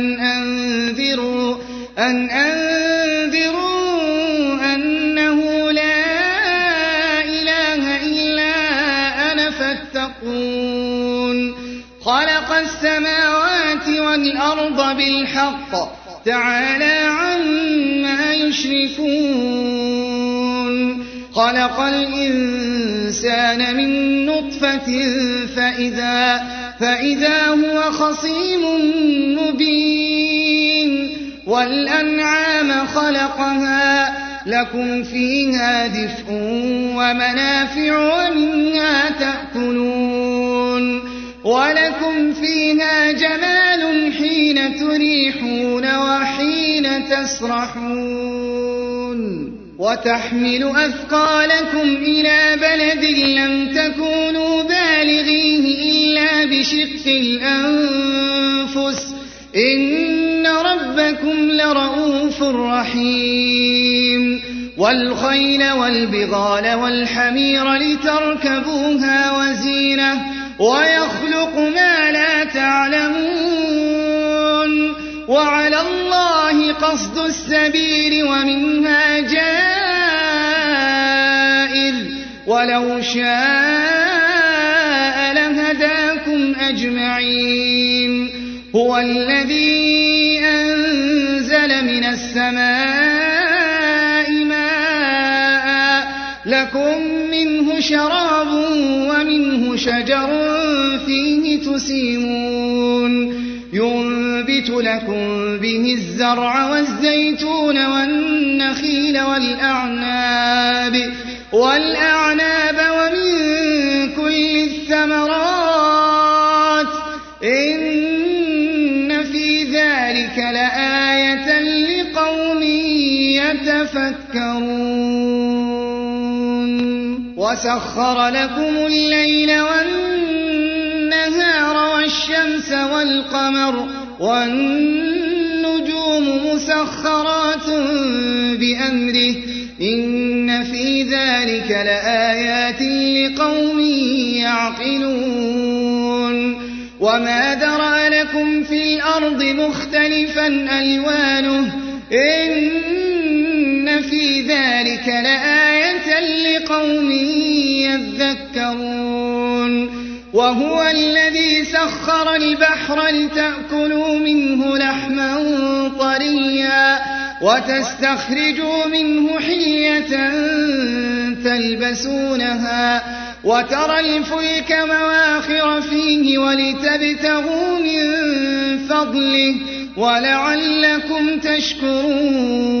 أن أنذروا أن أنذروا أنه لا إله إلا أنا فاتقون خلق السماوات والأرض بالحق تعالى عما يشركون خلق الإنسان من نطفة فإذا, فإذا هو خصيم مبين والأنعام خلقها لكم فيها دفء ومنافع ومنها تأكلون ولكم فيها جمال حين تريحون وحين تسرحون وتحمل أثقالكم إلى بلد لم تكونوا بالغيه إلا بشق الأنفس. إن ربكم لرؤوف رحيم. والخيل والبغال والحمير لتركبوها وزينة. ويخلق ما لا تعلمون. وعلى الله قصد السبيل ومنها جائر. ولو شاء أجمعين. هو الذي أنزل من السماء ماء لكم منه شراب ومنه شجر فيه تسيمون. ينبت لكم به الزرع والزيتون والنخيل والأعناب. والأعناب وسخر لكم الليل والنهار والشمس والقمر والنجوم مسخرات بأمره. إن في ذلك لآيات لقوم يعقلون. وما درى لكم في الأرض مختلفا ألوانه. إن في ذلك لقوم يذكرون وهو الذي سخر البحر لتأكلوا منه لحما طريا وتستخرجوا منه حية تلبسونها وترى الفلك مواخر فيه ولتبتغوا من فضله ولعلكم تشكرون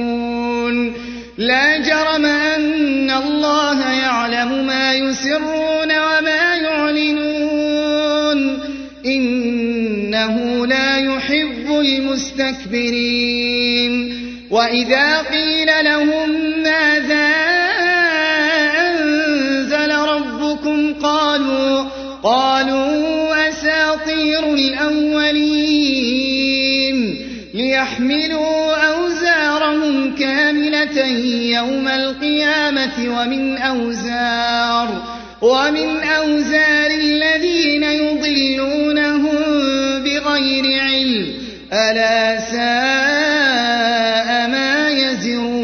لا جرم أن الله يعلم ما يسرون وما يعلنون. إنه لا يحب المستكبرين. وإذا قيل لهم يوم القيامة ومن أوزار ومن أوزار الذين يضلونهم بغير علم. ألا ساء ما يزرون.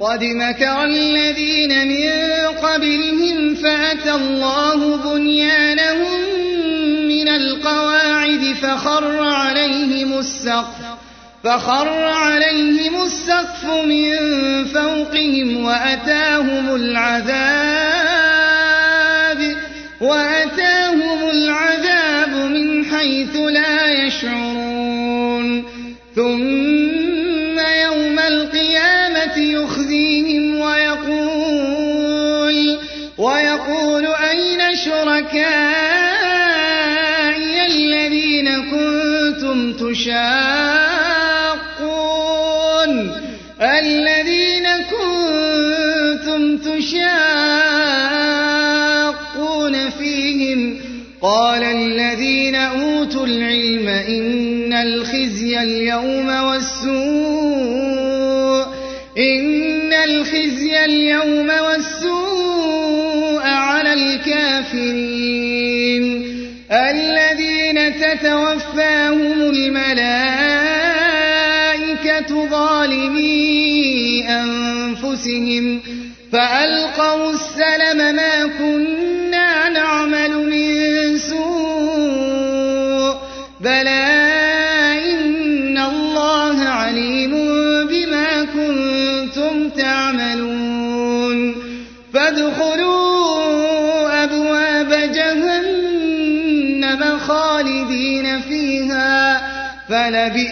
قد مكر الذين من قبلهم فأتى الله بنيانهم من القواعد فخر عليهم السقف. فخر عليهم السقف من فوقهم وأتاهم العذاب وأتاهم العذاب من حيث لا يشعرون. ثم يوم القيامة يخزيهم ويقول ويقول أين شركائي الذين كنتم تشاقون الذين كنتم تشاقون فيهم قال الذين أوتوا العلم إن الخزي اليوم والسوء إن الخزي اليوم والسوء على الكافرين الذين تتوفاهم الملائكة ظالمي أنفسهم فألقوا السلم ما كنا نعمل من سوء بلى إن الله عليم بما كنتم تعملون فادخلوا أبواب جهنم خالدين فيها فلبئس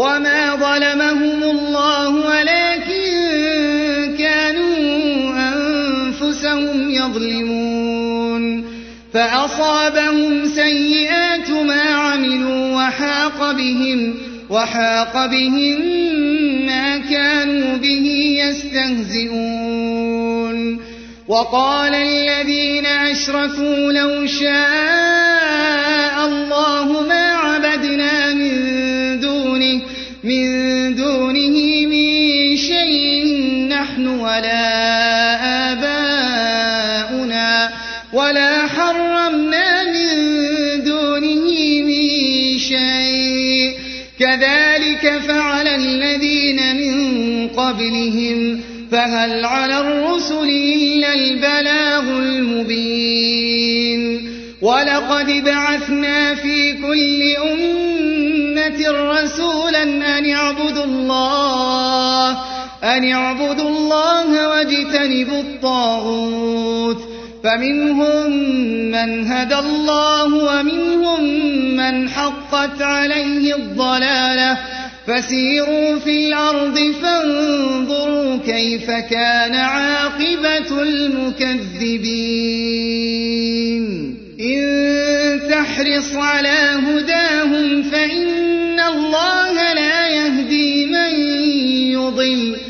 وما ظلمهم الله ولكن كانوا أنفسهم يظلمون فأصابهم سيئات ما عملوا وحاق بهم وحاق بهم ما كانوا به يستهزئون وقال الذين أشركوا لو شاء الله ما عبدنا ولا آباؤنا ولا حرمنا من دونه من شيء. كذلك فعل الذين من قبلهم فهل على الرسل إلا البلاغ المبين. ولقد بعثنا في كل أمة رسولا أن اعبدوا الله أن اعبدوا الله واجتنبوا الطاغوت فمنهم من هدى الله ومنهم من حقت عليه الضلالة. فسيروا في الأرض فانظروا كيف كان عاقبة المكذبين. إن تحرص على هداهم فإن الله لا يهدي من يضل.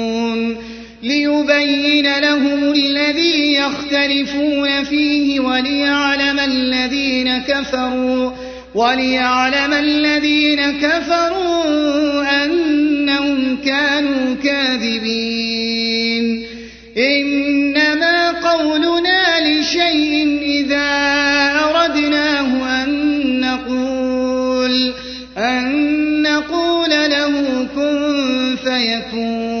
ليبين لهم الذي يختلفون فيه وليعلم الذين كفروا وليعلم الذين كفروا أنهم كانوا كاذبين. إنما قولنا لشيء إذا أردناه أن نقول أن نقول له كن فيكون.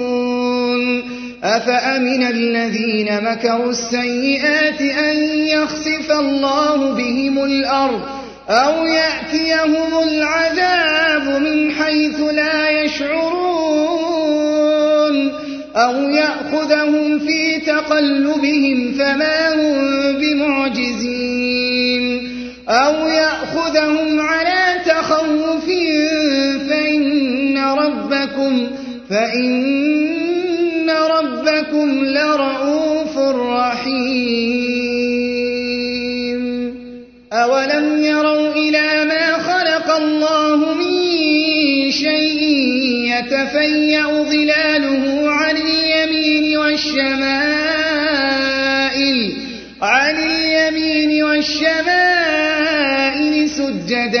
أفأمن الذين مكروا السيئات أن يخسف الله بهم الأرض أو يأتيهم العذاب من حيث لا يشعرون أو يأخذهم في تقلبهم فما هم بمعجزين أو يأخذهم على تخوف فإن ربكم فإن ربكم لرؤوف رحيم. أولم يروا إلى ما خلق الله من شيء يتفيأ ظلاله عن اليمين والشمائل عن اليمين والشمائل سجدا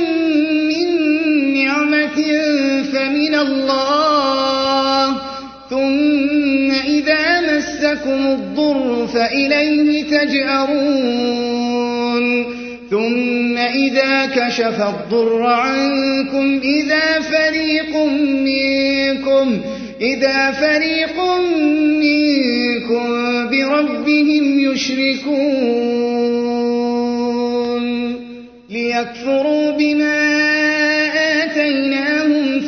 فمن الله. ثم إذا مسكم الضر فإليه تجأرون. ثم إذا كشف الضر عنكم إذا فريق منكم إذا فريق منكم بربهم يشركون. ليكفروا بما آتيناهم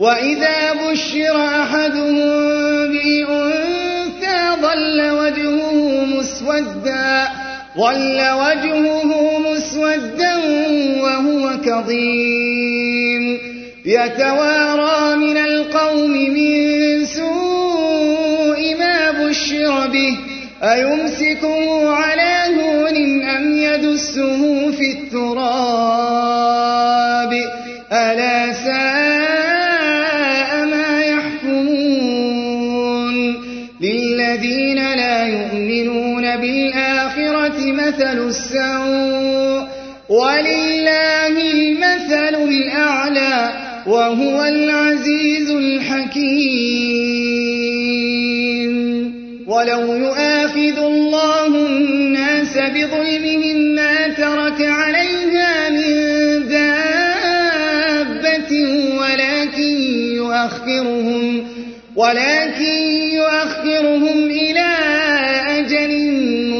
وإذا بشر أحدهم بالأنثى ظل وجهه مسودا ظل وجهه مسودا وهو كظيم يتوارى من القوم من سوء ما بشر به أيمسكه على هون أم يدسه في التراب ألا مثل السوء ولله المثل الأعلى وهو العزيز الحكيم. ولو يؤاخذ الله الناس بظلمهم ما ترك عليها من دابة ولكن يؤخرهم ولكن يؤخرهم إلى أجل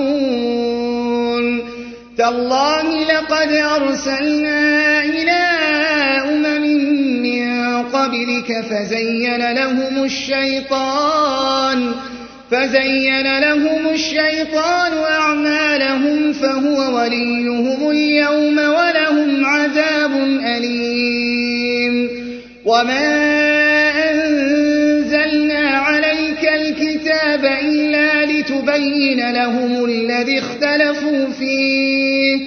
مفرطون تالله لقد أرسلنا إلى أمم من قبلك فزين لهم الشيطان فزين لهم الشيطان أعمالهم فهو وليهم اليوم ولهم عذاب أليم. وما لتبين لهم الذي اختلفوا فيه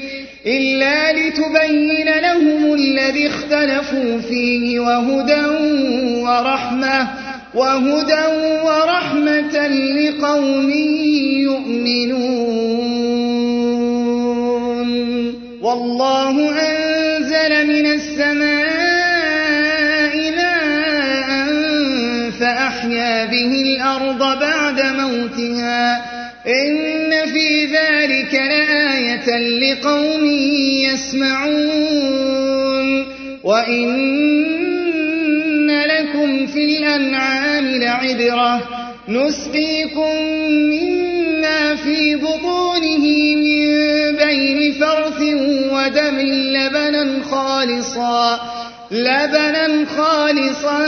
إلا لتبين لهم الذي اختلفوا فيه وهدى ورحمة وهدى ورحمة لقوم يؤمنون. والله أنزل من السماء ماء فأحيا به الأرض بعد إن في ذلك لآية لقوم يسمعون. وإن لكم في الأنعام لعبرة. نسقيكم مما في بطونه من بين فرث ودم لبنا خالصا لبنا خالصا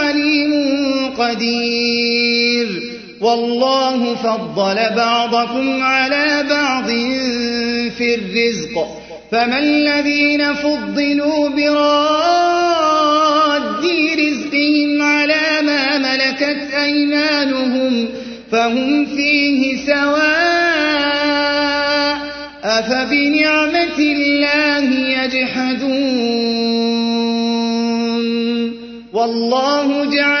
قدير. والله فضل بعضكم على بعض في الرزق. فما الذين فضلوا براد رزقهم على ما ملكت أيمانهم فهم فيه سواء. أفبنعمة الله يجحدون؟ والله جعل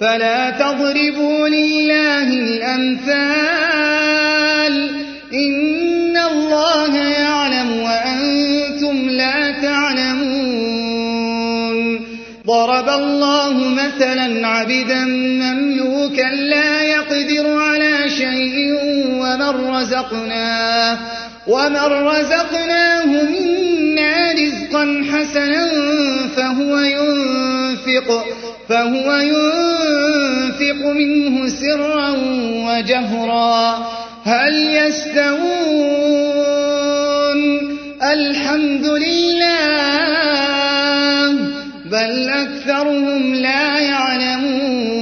فلا تضربوا لله الأمثال. إن الله يعلم وأنتم لا تعلمون. ضرب الله مثلا عبدا مملوكا لا يقدر على شيء ومن رزقناه. ومن رزقناه منا رزقا حسنا فهو ينفق فهو ينفق منه سرا وجهرا. هل يستوون؟ الحمد لله بل أكثرهم لا يعلمون.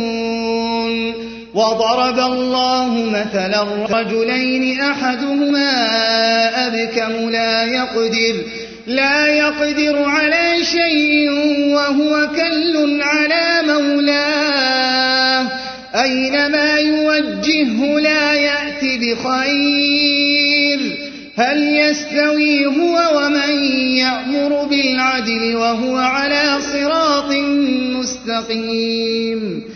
وضرب الله مثلا رجلين أحدهما أبكم لا يقدر لا يقدر على شيء وهو كل على مولاه أينما يوجهه لا يأتي بخير هل يستوي هو ومن يأمر بالعدل وهو على صراط مستقيم؟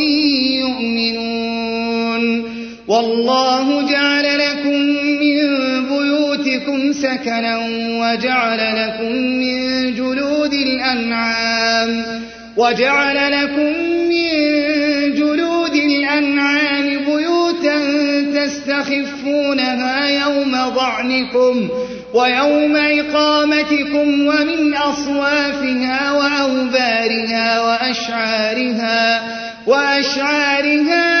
والله جعل لكم من بيوتكم سكنا وجعل لكم من جلود الأنعام وجعل لكم من جلود الأنعام بيوتا تستخفونها يوم ضعنكم ويوم إقامتكم ومن أصوافها وأوبارها وأشعارها وأشعارها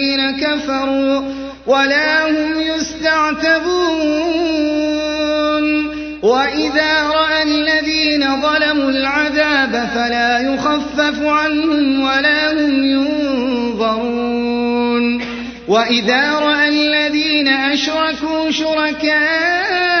كفروا ولا هم يستعتبون. وإذا رأى الذين ظلموا العذاب فلا يخفف عنهم ولا هم ينظرون. وإذا رأى الذين أشركوا شركاءهم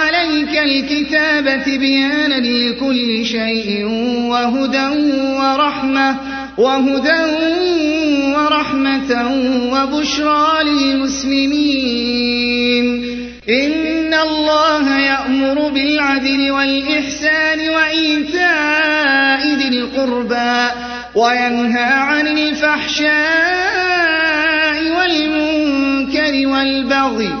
عليك الكتاب بيانا لكل شيء وهدى ورحمة وهدى ورحمة وبشرى للمسلمين. إن الله يأمر بالعدل والإحسان وإيتاء ذي القربى وينهى عن الفحشاء والمنكر والبغي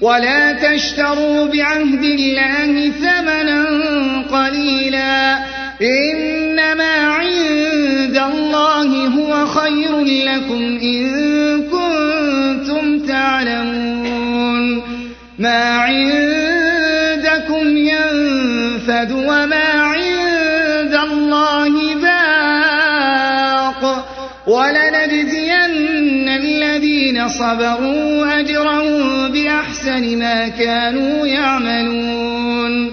ولا تشتروا بعهد الله ثمنا قليلا. إنما عند الله هو خير لكم إن كنتم تعلمون. ما عندكم ينفد وما صبروا أجرهم بأحسن ما كانوا يعملون.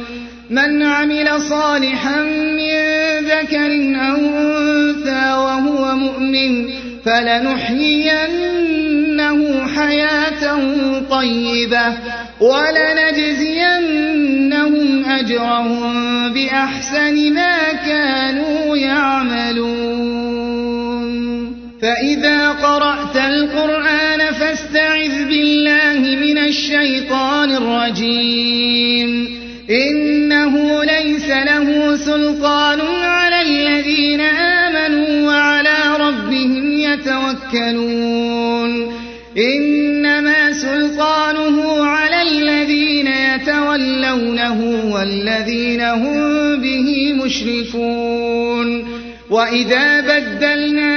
من عمل صالحا من ذكر أو أنثى وهو مؤمن فلنحيينه حياة طيبة ولنجزينهم أجرهم بأحسن ما كانوا يعملون. فإذا قرأت الشيطان الرجيم. إنه ليس له سلطان على الذين آمنوا وعلى ربهم يتوكلون. إنما سلطانه على يخشونه والذين هم به مشركون وإذا بدلنا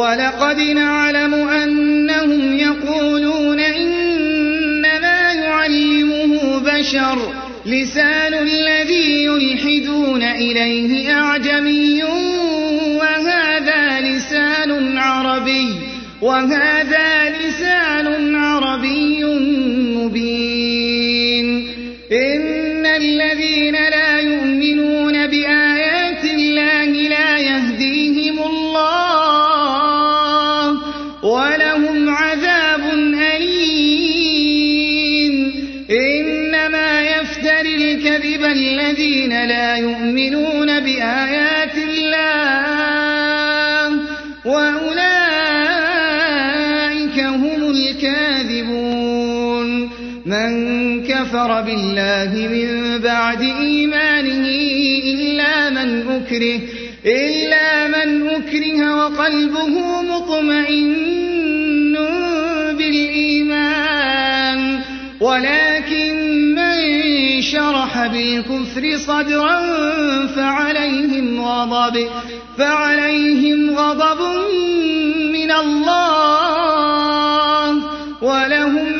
ولقد نعلم أنهم يقولون إنما يعلمه بشر لسان الذي يلحدون إليه أعجمي وهذا لسان عربي وهذا لسان عربي من أكره إلا من أكره وقلبه مطمئن بالإيمان. ولكن من شرح بالكفر صدرا فعليهم غضب فعليهم غضب من الله. ولهم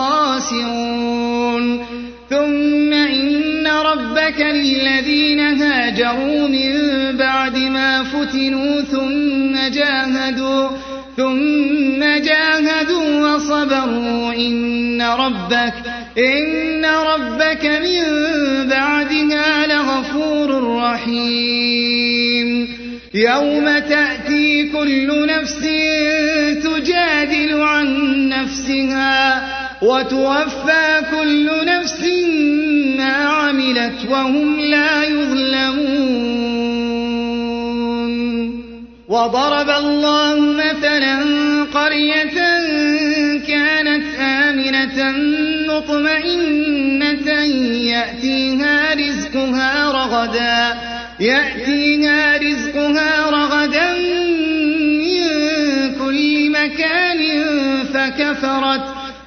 هم الخاسرون ثم إن ربك للذين هاجروا من بعد ما فتنوا ثم جاهدوا ثم جاهدوا وصبروا. إن ربك إن ربك من بعدها لغفور رحيم. يوم تأتي كل نفس تجادل عن نفسها. وتوفى كل نفس ما عملت وهم لا يظلمون. وضرب الله مثلا قرية كانت آمنة مطمئنة يأتيها رزقها رغدا يأتيها رزقها رغدا من كل مكان فكفرت.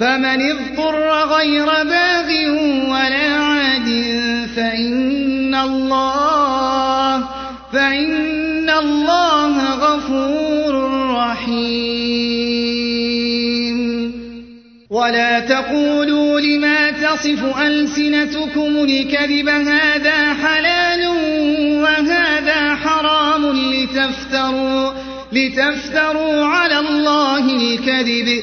فمن اضطر غير باغ ولا عاد فإن الله فإن الله غفور رحيم. ولا تقولوا لما تصف ألسنتكم الكذب هذا حلال وهذا حرام لتفتروا لتفتروا على الله الكذب.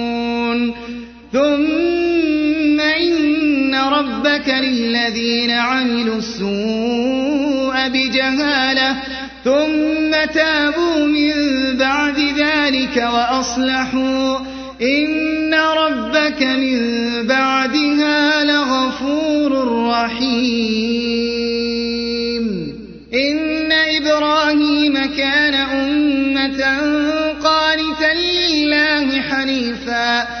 ثم إن ربك للذين عملوا السوء بجهالة ثم تابوا من بعد ذلك وأصلحوا. إن ربك من بعدها لغفور رحيم. إن إبراهيم كان أمة قانتا لله حنيفا.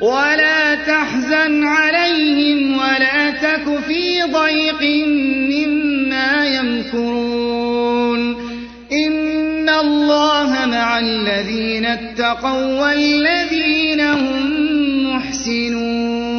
ولا تحزن عليهم ولا تك في ضيق مما يمكرون. إن الله مع الذين اتقوا والذين هم محسنون.